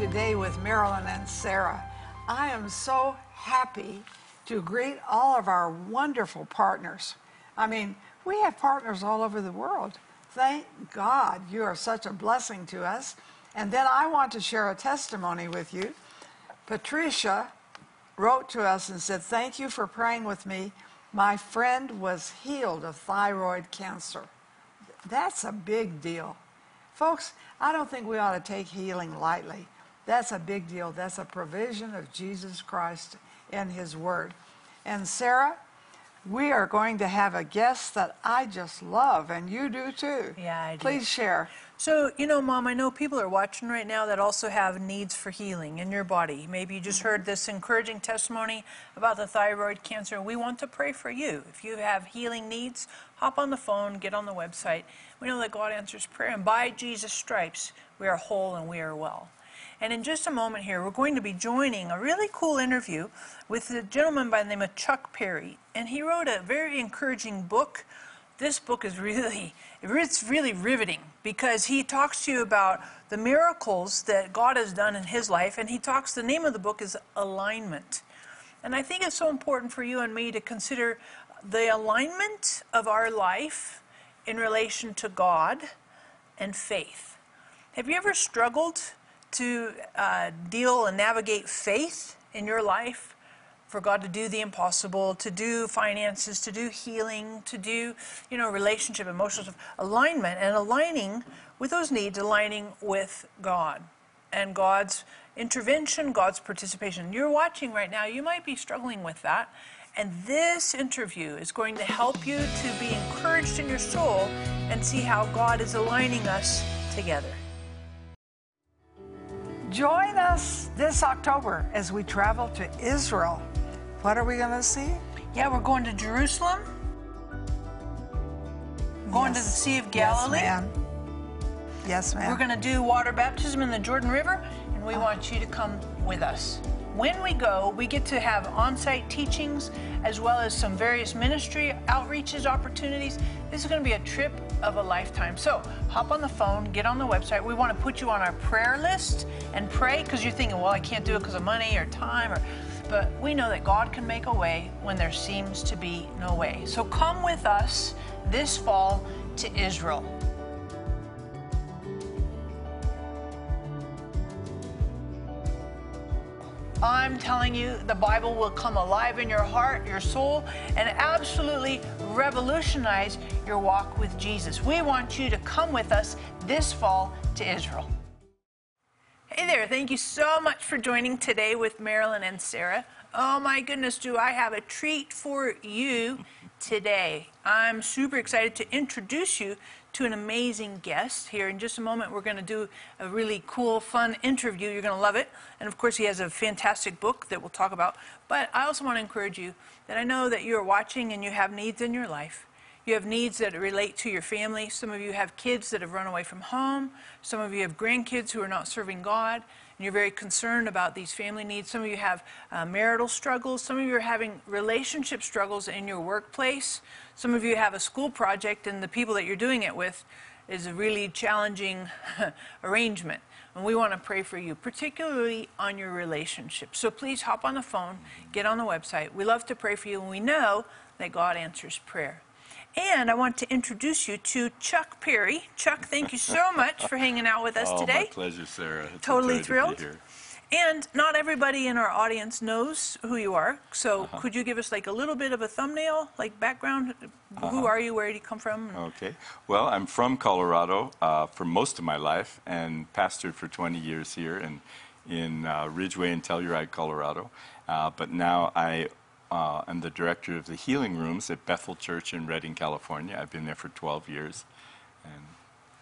Today with Marilyn and Sarah. I am so happy to greet all of our wonderful partners. I mean, we have partners all over the world. Thank God you are such a blessing to us. And then I want to share a testimony with you. Patricia wrote to us and said, Thank you for praying with me. My friend was healed of thyroid cancer. That's a big deal. Folks, I don't think we ought to take healing lightly. That's a big deal. That's a provision of Jesus Christ in His Word. And Sarah, we are going to have a guest that I just love, and you do too. Yeah, I do. Please share. So, you know, Mom, I know people are watching right now that also have needs for healing in your body. Maybe you just heard this encouraging testimony about the thyroid cancer. We want to pray for you. If you have healing needs, hop on the phone, get on the website. We know that God answers prayer, and by Jesus' stripes, we are whole and we are well. And in just a moment here, we're going to be joining a really cool interview with a gentleman by the name of Chuck Parry. And he wrote a very encouraging book. This book is really, it's really riveting because he talks to you about the miracles that God has done in his life. And he talks, the name of the book is Alignment. And I think it's so important for you and me to consider the alignment of our life in relation to God and faith. Have you ever struggled to uh, deal and navigate faith in your life? For God to do the impossible, to do finances, to do healing, to do, you know, relationship, emotional alignment, and aligning with those needs, aligning with God and God's intervention, God's participation. You're watching right now, you might be struggling with that. And this interview is going to help you to be encouraged in your soul and see how God is aligning us together. Join us this October as we travel to Israel. What are we going to see? Yeah, we're going to Jerusalem. Going yes. to the Sea of Galilee. Yes, ma'am. Yes, ma'am. We're going to do water baptism in the Jordan River, and we uh. want you to come with us. When we go, we get to have on site teachings as well as some various ministry outreaches opportunities. This is going to be a trip of a lifetime. So hop on the phone, get on the website. We want to put you on our prayer list and pray because you're thinking, well, I can't do it because of money or time or but we know that God can make a way when there seems to be no way. So come with us this fall to Israel. I'm telling you, the Bible will come alive in your heart, your soul, and absolutely revolutionize your walk with Jesus. We want you to come with us this fall to Israel. Hey there, thank you so much for joining today with Marilyn and Sarah. Oh my goodness, do I have a treat for you today? I'm super excited to introduce you to an amazing guest here. In just a moment, we're going to do a really cool, fun interview. You're going to love it. And of course, he has a fantastic book that we'll talk about. But I also want to encourage you that I know that you're watching and you have needs in your life. You have needs that relate to your family. Some of you have kids that have run away from home. Some of you have grandkids who are not serving God and you're very concerned about these family needs. Some of you have uh, marital struggles. Some of you are having relationship struggles in your workplace. Some of you have a school project, and the people that you're doing it with is a really challenging arrangement. And we want to pray for you, particularly on your relationship. So please hop on the phone, get on the website. We love to pray for you, and we know that God answers prayer. And I want to introduce you to Chuck Parry. Chuck, thank you so much for hanging out with us oh, today. My pleasure, Sarah. It's totally thrilled. To and not everybody in our audience knows who you are. So uh-huh. could you give us like a little bit of a thumbnail, like background? Uh-huh. Who are you? Where do you come from? Okay. Well, I'm from Colorado uh, for most of my life and pastored for 20 years here in, in uh, Ridgway and Telluride, Colorado. Uh, but now I uh, I'm the director of the healing rooms at Bethel Church in Redding, California. I've been there for 12 years and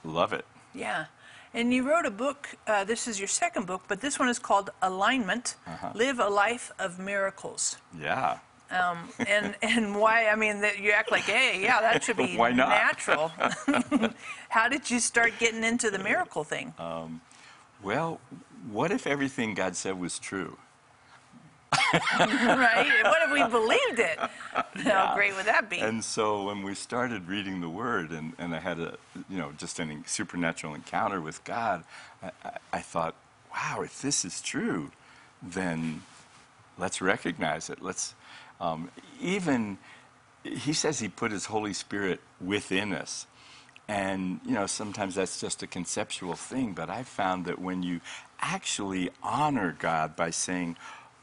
love it. Yeah. And you wrote a book, uh, this is your second book, but this one is called Alignment uh-huh. Live a Life of Miracles. Yeah. Um, and, and why, I mean, that you act like, hey, yeah, that should be why not? natural. How did you start getting into the miracle thing? Um, well, what if everything God said was true? Right? What if we believed it? How great would that be? And so when we started reading the Word, and, and I had a, you know, just a supernatural encounter with God, I, I, I thought, wow, if this is true, then let's recognize it. Let's um, even he says he put his Holy Spirit within us. And, you know, sometimes that's just a conceptual thing, but I found that when you actually honor God by saying,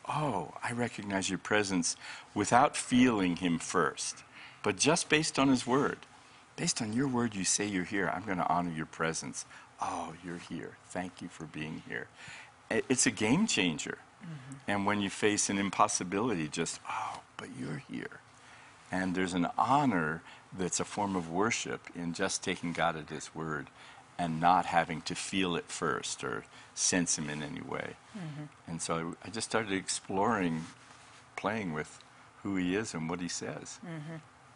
Oh, I recognize your presence without feeling him first, but just based on his word. Based on your word, you say you're here. I'm going to honor your presence. Oh, you're here. Thank you for being here. It's a game changer. Mm-hmm. And when you face an impossibility, just, oh, but you're here. And there's an honor that's a form of worship in just taking God at His word and not having to feel it first or sense Him in any way. And so I, I just started exploring, playing with who He is and what He says.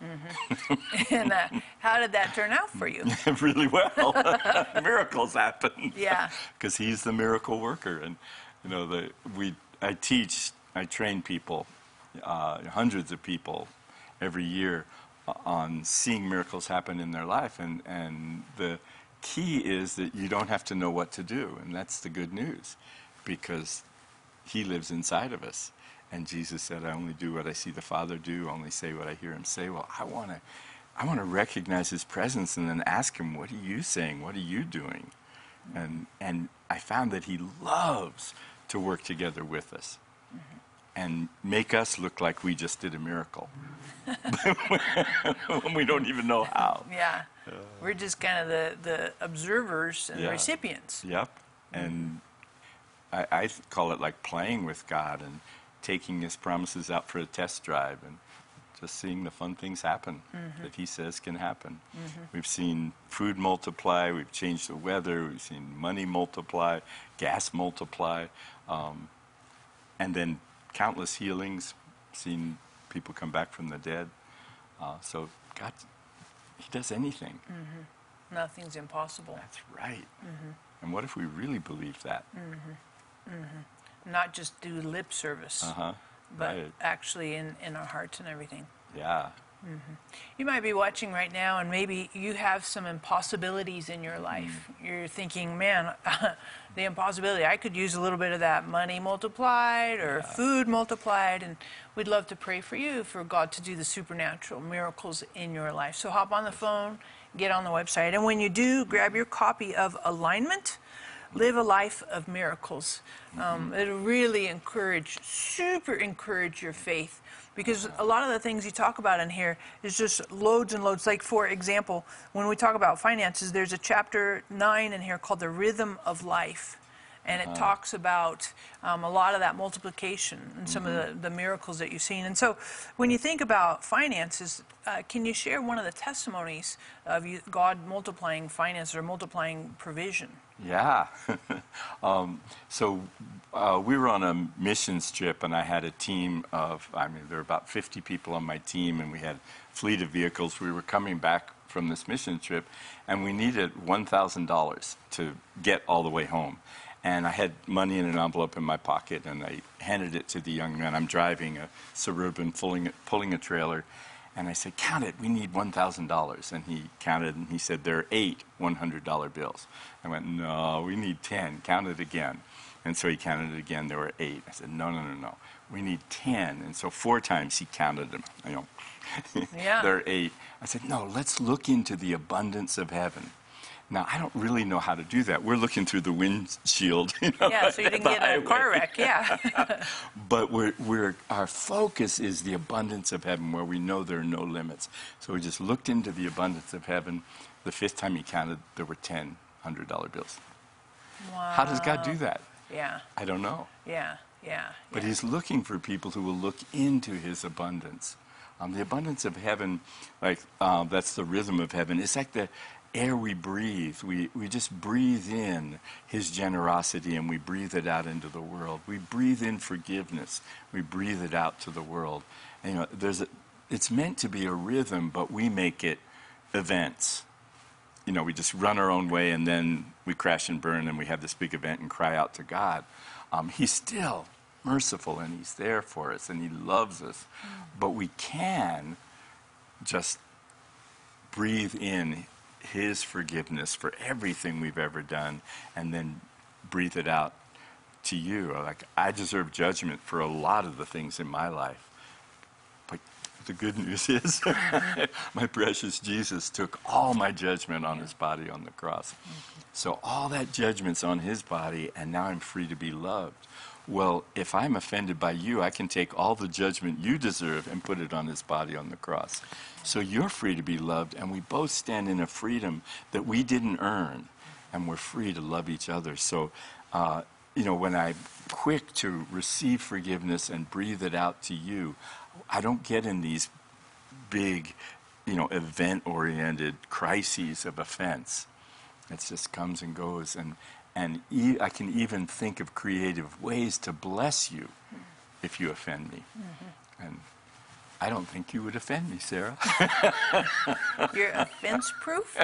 and uh, how did that turn out for you? really well. Miracles happen. Yeah. Because He's the miracle worker. And, you know, the, we, I teach, I train people, uh, hundreds of people every year uh, on seeing miracles happen in their life. And, and the key is that you don't have to know what to do. And that's the good news because He lives inside of us. And Jesus said, I only do what I see the Father do, only say what I hear Him say. Well, I want to. I want to recognize his presence and then ask him, What are you saying? What are you doing? And, and I found that he loves to work together with us mm-hmm. and make us look like we just did a miracle when we don't even know how. Yeah. We're just kind of the, the observers and Yeah. recipients. Yep. And I, I call it like playing with God and taking his promises out for a test drive and just seeing the fun things happen that he says can happen. We've seen food multiply, we've changed the weather, we've seen money multiply, gas multiply, um, and then countless healings, seen people come back from the dead. Uh, so God, he does anything. Mm-hmm. Nothing's impossible. That's right. Mm-hmm. And what if we really believe that? Mm-hmm. Not just do lip service, Uh huh. but right. actually in, in our hearts and everything. Yeah. Mm-hmm. You might be watching right now, and maybe you have some impossibilities in your life. Mm. You're thinking, man, the impossibility, I could use a little bit of that money multiplied or food multiplied. And we'd love to pray for you for God to do the supernatural miracles in your life. So hop on the phone, get on the website. And when you do, grab your copy of Alignment Live a Life of Miracles. Um, it'll really encourage, super encourage your faith because a lot of the things you talk about in here is just loads and loads. Like, for example, when we talk about finances, there's a chapter nine in here called The Rhythm of Life. And it talks about um, a lot of that multiplication and some of the, the miracles that you've seen. And so, when you think about finances, uh, can you share one of the testimonies of you, God multiplying finances or multiplying provision? Yeah. um, so uh, we were on a missions trip, and I had a team of, I mean, there were about 50 people on my team, and we had a fleet of vehicles. We were coming back from this mission trip, and we needed $1,000 to get all the way home. And I had money in an envelope in my pocket, and I handed it to the young man. I'm driving a Suburban, pulling, pulling a trailer. And I said, Count it, we need $1,000. And he counted and he said, There are eight $100 bills. I went, No, we need 10. Count it again. And so he counted it again, there were eight. I said, No, no, no, no. We need 10. And so four times he counted them. You know, Yeah. there are eight. I said, No, let's look into the abundance of heaven. Now, I don't really know how to do that. We're looking through the windshield. You know, Yeah, so you didn't get a car wreck. Yeah. But we're, we're, our focus is the abundance of heaven, where we know there are no limits. So we just looked into the abundance of heaven. The fifth time he counted, there were 10 $100 bills. Wow. How does God do that? Yeah. I don't know. Yeah. Yeah. But yeah. he's looking for people who will look into his abundance. Um, the abundance of heaven, like um, that's the rhythm of heaven. It's like the air we breathe. We, we just breathe in his generosity and we breathe it out into the world. We breathe in forgiveness. We breathe it out to the world. And, you know, there's a, it's meant to be a rhythm, but we make it events. You know, we just run our own way and then we crash and burn and we have this big event and cry out to God. Um, he's still merciful and he's there for us and he loves us. But we can just breathe in his forgiveness for everything we've ever done and then breathe it out to you. Like, I deserve judgment for a lot of the things in my life. But the good news is, my precious Jesus took all my judgment on his body on the cross. So, all that judgment's on his body, and now I'm free to be loved. Well, if I'm offended by you, I can take all the judgment you deserve and put it on his body on the cross. So you're free to be loved, and we both stand in a freedom that we didn't earn, and we're free to love each other. So, uh, you know, when I'm quick to receive forgiveness and breathe it out to you, I don't get in these big, you know, event oriented crises of offense. It just comes and goes. And, and e- I can even think of creative ways to bless you if you offend me. Mm-hmm. And I don't think you would offend me, Sarah. You're offense proof?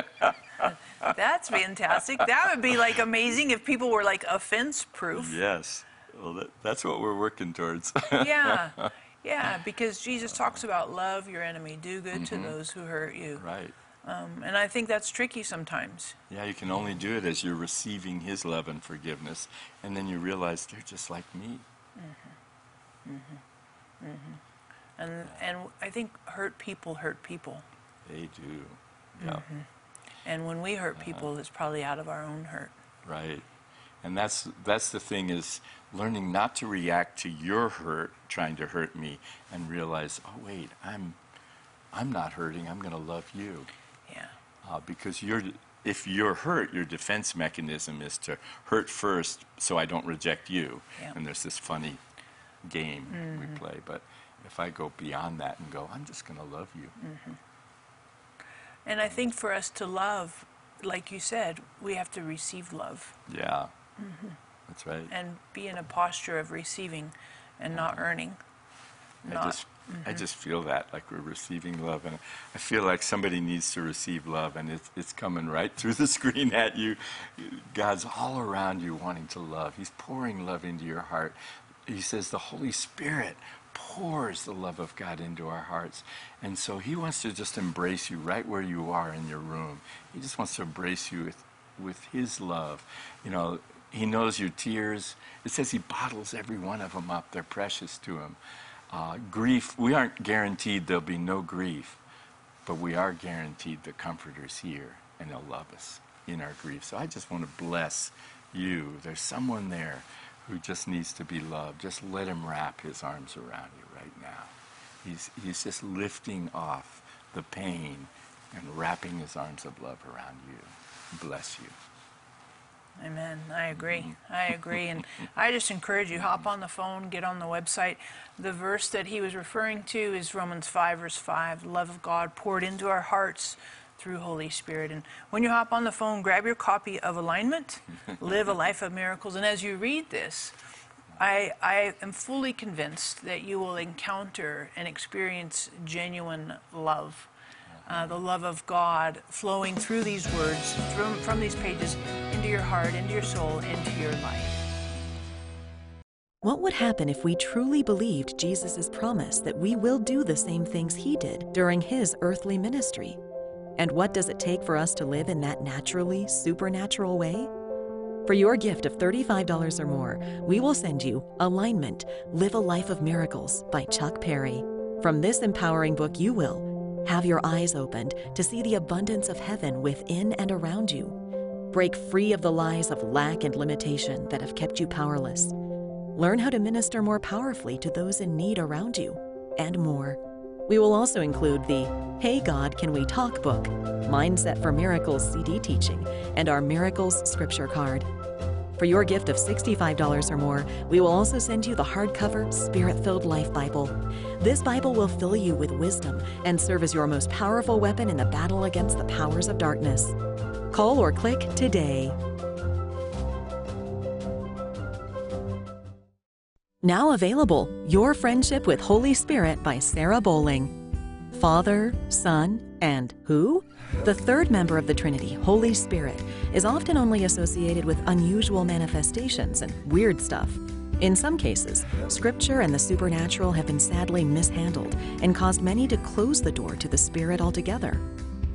That's fantastic. That would be like amazing if people were like offense proof. yes. Well, that, that's what we're working towards. Yeah. Yeah, because Jesus talks about love your enemy, do good to mm-hmm. those who hurt you. right. Um, and I think that's tricky sometimes. Yeah, you can only do it as you're receiving His love and forgiveness, and then you realize they're just like me. Mm-hmm. Mm-hmm. And and I think hurt people hurt people. They do. Yeah, And when we hurt people, it's probably out of our own hurt. right. And that's that's the thing is learning not to react to your hurt trying to hurt me, and realize, oh wait, I'm I'm not hurting. I'm going to love you Yeah. Uh, because you're. If you're hurt, your defense mechanism is to hurt first, so I don't reject you. Yeah. And there's this funny game we mm-hmm. play. But if I go beyond that and go, I'm just going to love you. Mm-hmm. And I think for us to love, like you said, we have to receive love Yeah. Mm-hmm. That's right. and be in a posture of receiving and not earning. I Not, just, I mm-hmm. just feel that like we're receiving love, and I feel like somebody needs to receive love, and it's it's coming right through the screen at you. God's all around you, wanting to love. He's pouring love into your heart. He says the Holy Spirit pours the love of God into our hearts, and so He wants to just embrace you right where you are in your room. He just wants to embrace you with with His love. You know, He knows your tears. It says He bottles every one of them up. They're precious to Him. Uh, grief, we aren't guaranteed there'll be no grief, but we are guaranteed the Comforter's here and He'll love us in our grief. So I just want to bless you. There's someone there who just needs to be loved. Just let Him wrap His arms around you right now. He's, he's just lifting off the pain and wrapping His arms of love around you. Bless you. Amen. I agree. I agree. And I just encourage you, hop on the phone, get on the website. The verse that he was referring to is Romans 5, verse 5. The love of God poured into our hearts through Holy Spirit. And when you hop on the phone, grab your copy of Alignment, Live a Life of Miracles. And as you read this, I, I am fully convinced that you will encounter and experience genuine love. Uh, the love of God flowing through these words, from, from these pages, into your heart, into your soul, into your life. What would happen if we truly believed Jesus' promise that we will do the same things he did during his earthly ministry? And what does it take for us to live in that naturally supernatural way? For your gift of $35 or more, we will send you Alignment Live a Life of Miracles by Chuck Parry. From this empowering book, you will have your eyes opened to see the abundance of heaven within and around you. Break free of the lies of lack and limitation that have kept you powerless. Learn how to minister more powerfully to those in need around you, and more. We will also include the Hey God, Can We Talk book, Mindset for Miracles CD teaching, and our Miracles scripture card. For your gift of $65 or more, we will also send you the hardcover Spirit Filled Life Bible. This Bible will fill you with wisdom and serve as your most powerful weapon in the battle against the powers of darkness. Call or click today. Now available Your Friendship with Holy Spirit by Sarah Bowling. Father, Son, and who? The third member of the Trinity, Holy Spirit, is often only associated with unusual manifestations and weird stuff. In some cases, Scripture and the supernatural have been sadly mishandled and caused many to close the door to the Spirit altogether.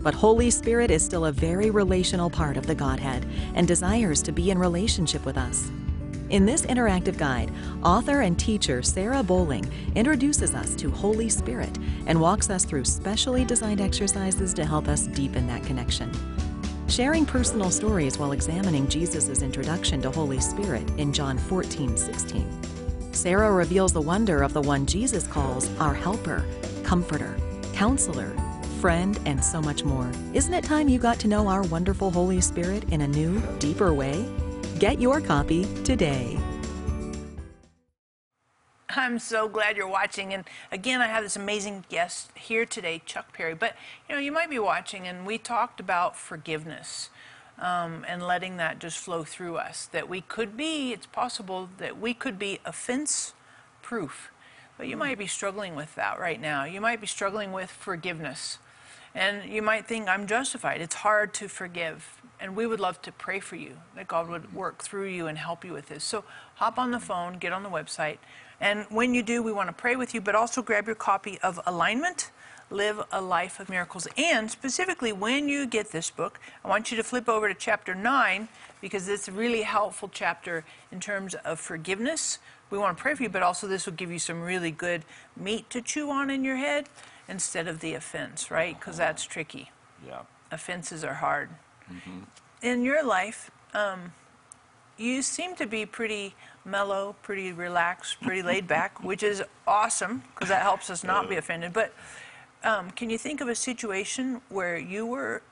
But Holy Spirit is still a very relational part of the Godhead and desires to be in relationship with us. In this interactive guide, author and teacher Sarah Bowling introduces us to Holy Spirit and walks us through specially designed exercises to help us deepen that connection. Sharing personal stories while examining Jesus' introduction to Holy Spirit in John 14 16. Sarah reveals the wonder of the one Jesus calls our helper, comforter, counselor, friend, and so much more. Isn't it time you got to know our wonderful Holy Spirit in a new, deeper way? Get your copy today. I'm so glad you're watching. And again, I have this amazing guest here today, Chuck Parry. But you know, you might be watching, and we talked about forgiveness um, and letting that just flow through us. That we could be, it's possible that we could be offense proof. But you might be struggling with that right now. You might be struggling with forgiveness. And you might think, I'm justified. It's hard to forgive. And we would love to pray for you, that God would work through you and help you with this. So hop on the phone, get on the website. And when you do, we want to pray with you, but also grab your copy of Alignment Live a Life of Miracles. And specifically, when you get this book, I want you to flip over to chapter 9 because it's a really helpful chapter in terms of forgiveness. We want to pray for you, but also this will give you some really good meat to chew on in your head instead of the offense, right? Because that's tricky. Yeah. Offenses are hard. In your life, um, you seem to be pretty mellow, pretty relaxed, pretty laid back, which is awesome because that helps us not be offended. But um, can you think of a situation where you were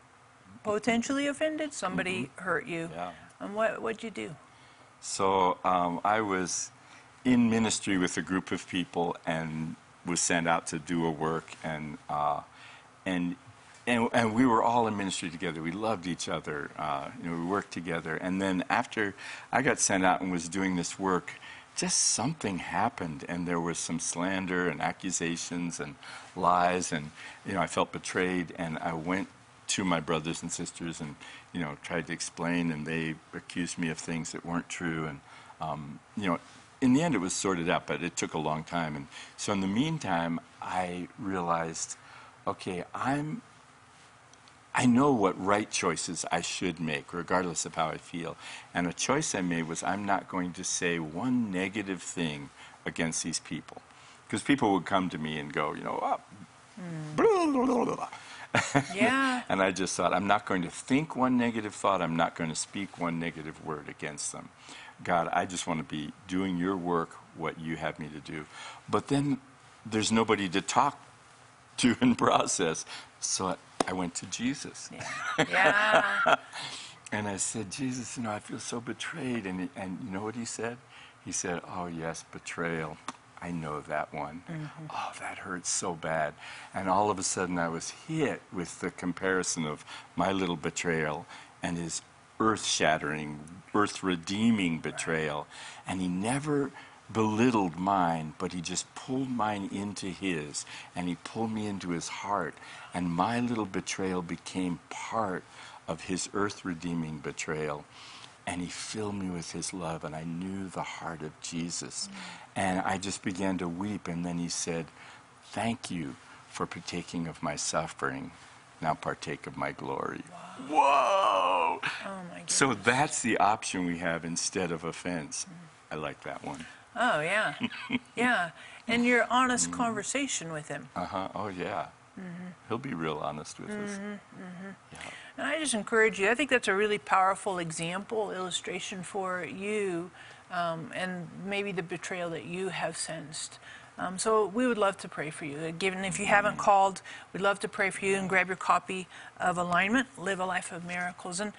potentially offended? Somebody hurt you. Yeah. And what what'd you do? So um, I was in ministry with a group of people and was sent out to do a work and uh, and. And, and we were all in ministry together. We loved each other. Uh, you know, we worked together. And then after I got sent out and was doing this work, just something happened, and there was some slander and accusations and lies, and you know, I felt betrayed. And I went to my brothers and sisters and you know tried to explain, and they accused me of things that weren't true. And um, you know, in the end, it was sorted out, but it took a long time. And so, in the meantime, I realized, okay, I'm I know what right choices I should make, regardless of how I feel. And a choice I made was I'm not going to say one negative thing against these people. Because people would come to me and go, you know, oh, hmm. blah, blah, blah, blah. Yeah. and I just thought, I'm not going to think one negative thought. I'm not going to speak one negative word against them. God, I just want to be doing your work, what you have me to do. But then there's nobody to talk to and process. So I, I went to Jesus. Yeah. And I said, Jesus, you know, I feel so betrayed. And, he- and you know what he said? He said, Oh, yes, betrayal. I know that one. Mm-hmm. Oh, that hurts so bad. And all of a sudden, I was hit with the comparison of my little betrayal and his earth shattering, earth redeeming betrayal. And he never belittled mine, but he just pulled mine into his, and he pulled me into his heart. And my little betrayal became part of his earth redeeming betrayal. And he filled me with his love, and I knew the heart of Jesus. Mm. And I just began to weep, and then he said, Thank you for partaking of my suffering. Now partake of my glory. Whoa! Oh my God. So that's the option we have instead of offense. I like that one. Oh yeah. Yeah. And your honest conversation with him. Uh huh. Oh, yeah. He'll be real honest with us. And I just encourage you, I think that's a really powerful example, illustration for you, um, and maybe the betrayal that you have sensed. Um, so we would love to pray for you. Given if you haven't called, we'd love to pray for you and grab your copy of Alignment, Live a Life of Miracles. And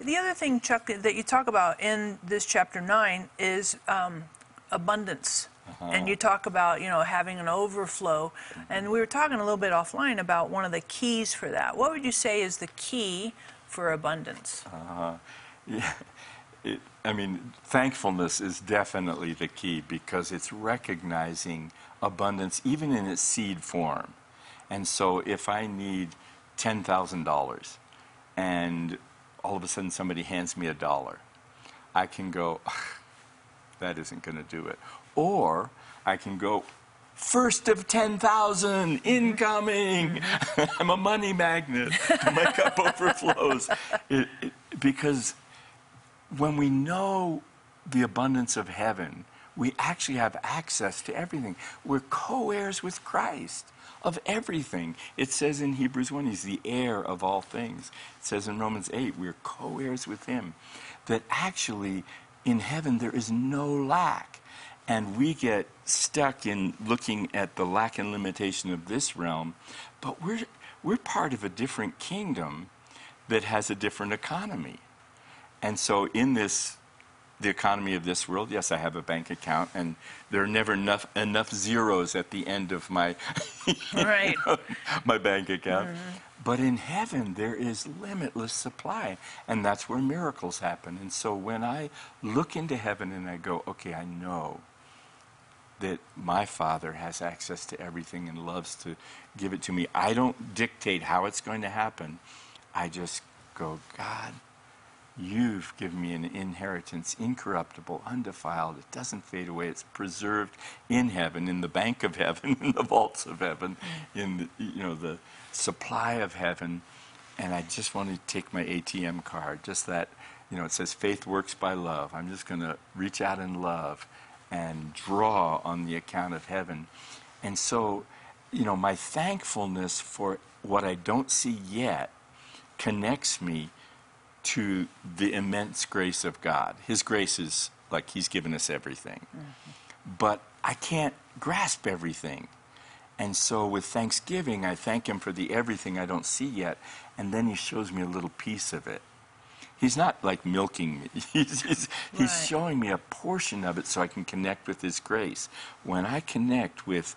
the other thing, Chuck, that you talk about in this chapter 9 is um, abundance. And you talk about, you know, having an overflow. And we were talking a little bit offline about one of the keys for that. What would you say is the key for abundance? Yeah. It, I mean, thankfulness is definitely the key because it's recognizing abundance even in its seed form. And so if I need $10,000 and all of a sudden somebody hands me a dollar, I can go, that isn't going to do it. Or I can go, first of 10,000 incoming. I'm a money magnet. My cup overflows. It- it- because when we know the abundance of heaven, we actually have access to everything. We're co heirs with Christ of everything. It says in Hebrews 1, He's the heir of all things. It says in Romans 8, we're co heirs with Him. That actually in heaven there is no lack. And we get stuck in looking at the lack and limitation of this realm, but we're, we're part of a different kingdom that has a different economy. And so, in this, the economy of this world, yes, I have a bank account, and there are never enough enough zeros at the end of my Right. my bank account. Mm-hmm. But in heaven, there is limitless supply, and that's where miracles happen. And so, when I look into heaven and I go, okay, I know that my Father has access to everything and loves to give it to me. I don't dictate how it's going to happen. I just go, God, you've given me an inheritance, incorruptible, undefiled. It doesn't fade away. It's preserved in heaven, in the bank of heaven, in the vaults of heaven, in the, you know the supply of heaven. And I just want to take my ATM card, just that, you know, it says faith works by love. I'm just going to reach out in love and draw on the account of heaven. And so, you know, my thankfulness for what I don't see yet connects me to the immense grace of God. His grace is like He's given us everything. Mm-hmm. But I can't grasp everything. And so with Thanksgiving, I thank Him for the everything I don't see yet, and then He shows me a little piece of it. He's not like milking me. He's, he's, he's showing me a portion of it so I can connect with His grace. When I connect with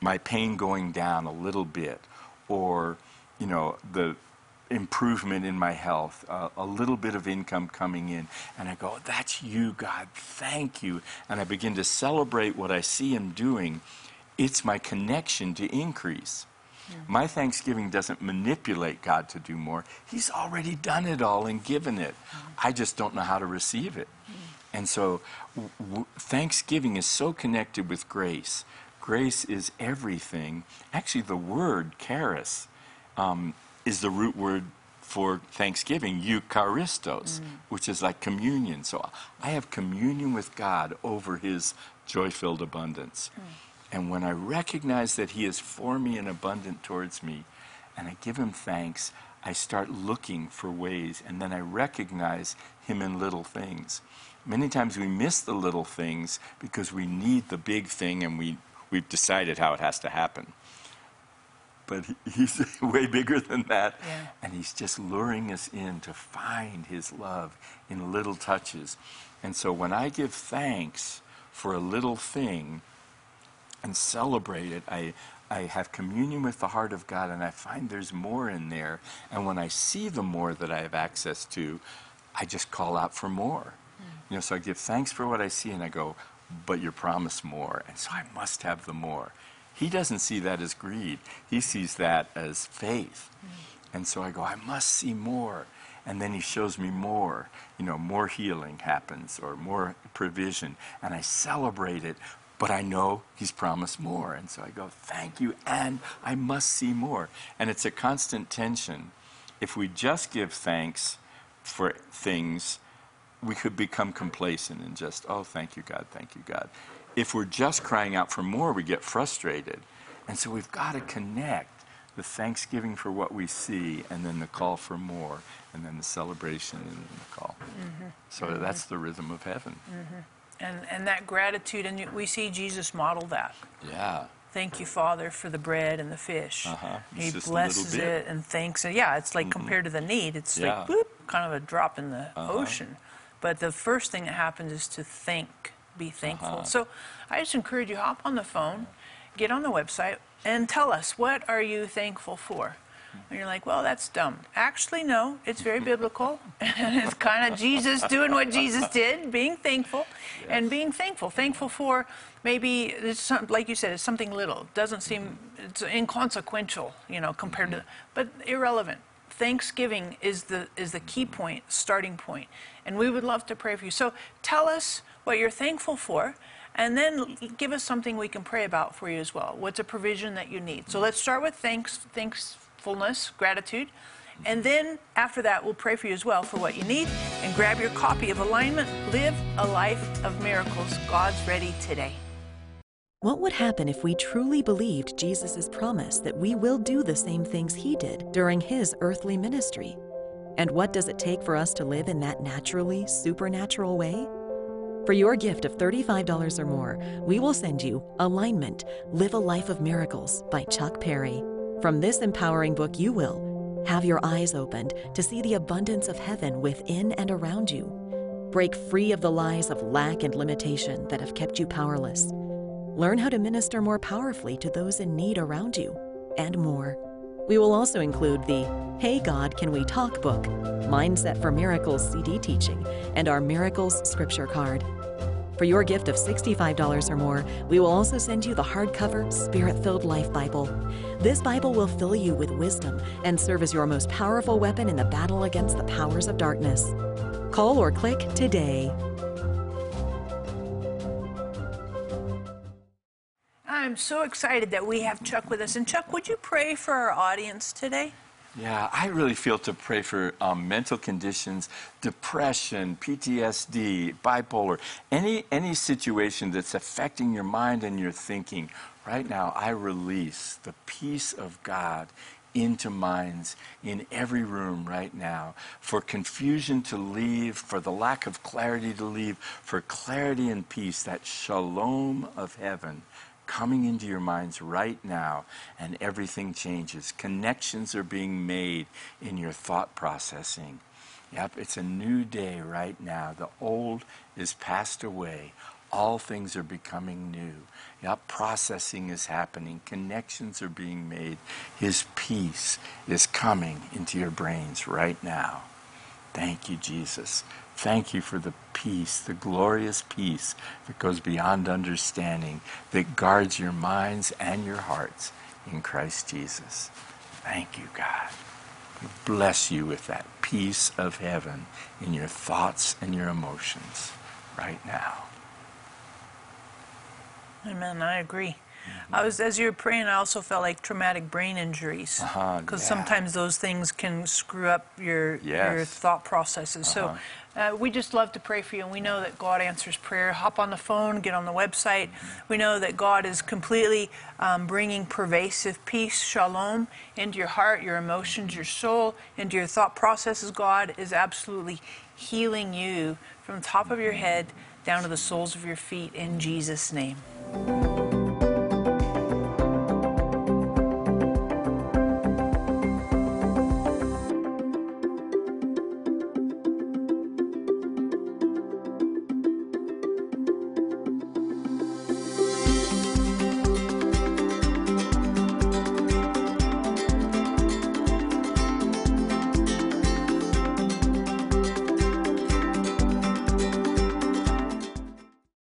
my pain going down a little bit, or you know the improvement in my health, uh, a little bit of income coming in, and I go, "That's you, God. Thank you." And I begin to celebrate what I see Him doing. It's my connection to increase. My thanksgiving doesn't manipulate God to do more. He's already done it all and given it. I just don't know how to receive it. And so, w- w- thanksgiving is so connected with grace. Grace is everything. Actually, the word charis um, is the root word for thanksgiving, Eucharistos, mm. which is like communion. So I have communion with God over His joy filled abundance. Mm. And when I recognize that He is for me and abundant towards me, and I give Him thanks, I start looking for ways, and then I recognize Him in little things. Many times we miss the little things because we need the big thing and we, we've decided how it has to happen. But he- He's way bigger than that. Yeah. And He's just luring us in to find His love in little touches. And so when I give thanks for a little thing, and celebrate it. I, I have communion with the heart of God, and I find there's more in there. And when I see the more that I have access to, I just call out for more. Hmm. You know, so I give thanks for what I see, and I go, but you promise more, and so I must have the more. He doesn't see that as greed. He sees that as faith. Mm. And so I go, I must see more. And then he shows me more. You know, more healing happens or more provision. And I celebrate it, but I know he's promised more. And so I go, thank you, and I must see more. And it's a constant tension. If we just give thanks for things, we could become complacent and just, oh, thank you, God, thank you, God. If we're just crying out for more, we get frustrated. And so we've got to connect the thanksgiving for what we see, and then the call for more, and then the celebration and then the call. So that's the rhythm of heaven. And, and that gratitude, and we see Jesus model that. Yeah. Thank you, Father, for the bread and the fish. Uh-huh. He just a little blesses it and thanks it. Yeah, it's like compared to the need, it's Yeah. like boop, kind of a drop in the Uh-huh. ocean. But the first thing that happens is to thank, be thankful. Uh-huh. So I just encourage you hop on the phone, get on the website, and tell us what are you thankful for. And you're like, well, that's dumb. Actually, no, it's very biblical. and it's kind of Jesus doing what Jesus did, being thankful and being thankful. Thankful for maybe, it's some, like you said, it's something little. Doesn't seem, it's inconsequential, you know, compared to, but irrelevant. Thanksgiving is the, is the key point, starting point. And we would love to pray for you. So tell us what you're thankful for. And then give us something we can pray about for you as well. What's a provision that you need? So let's start with thanks, thankfulness, gratitude, And then after that, we'll pray for you as well for what you need. And grab your copy of Alignment Live a Life of Miracles. God's ready today. What would happen if we truly believed Jesus' promise that we will do the same things he did during his earthly ministry? And what does it take for us to live in that naturally supernatural way? For your gift of $35 or more, we will send you Alignment Live a Life of Miracles by Chuck Parry. From this empowering book, you will have your eyes opened to see the abundance of heaven within and around you, break free of the lies of lack and limitation that have kept you powerless Learn how to minister more powerfully to those in need around you, and more. We will also include the Hey God, Can We Talk book, Mindset for Miracles CD teaching, and our Miracles scripture card. For your gift of $65 or more, we will also send you the hardcover Spirit Filled Life Bible. This Bible will fill you with wisdom and serve as your most powerful weapon in the battle against the powers of darkness. Call or click today. I'm so excited that we have Chuck with us. And Chuck, would you pray for our audience today? Yeah, I really feel to pray for um, mental conditions, depression, PTSD, bipolar, any any situation that's affecting your mind and your thinking. Right now, I release the peace of God into minds in every room right now, for confusion to leave, for the lack of clarity to leave, for clarity and peace, that shalom of heaven coming into your minds right now, and everything changes. Connections are being made in your thought processing. Yep, it's a new day right now. The old is passed away. All things are becoming new. Yep, processing is happening. Connections are being made. His peace is coming into your brains right now. Thank you, Jesus. Thank you for the peace, the glorious peace that goes beyond understanding, that guards your minds and your hearts in Christ Jesus. Thank you, God. We bless you with that peace of heaven in your thoughts and your emotions right now. Amen. I agree. I was as you were praying. I also felt like traumatic brain injuries because Uh-huh, yeah. sometimes those things can screw up your your thought processes. So uh, we just love to pray for you, and we know that God answers prayer. Hop on the phone, get on the website. We know that God is completely um, bringing pervasive peace, shalom, into your heart, your emotions, your soul, into your thought processes. God is absolutely healing you from the top of your head down to the soles of your feet in Jesus' name.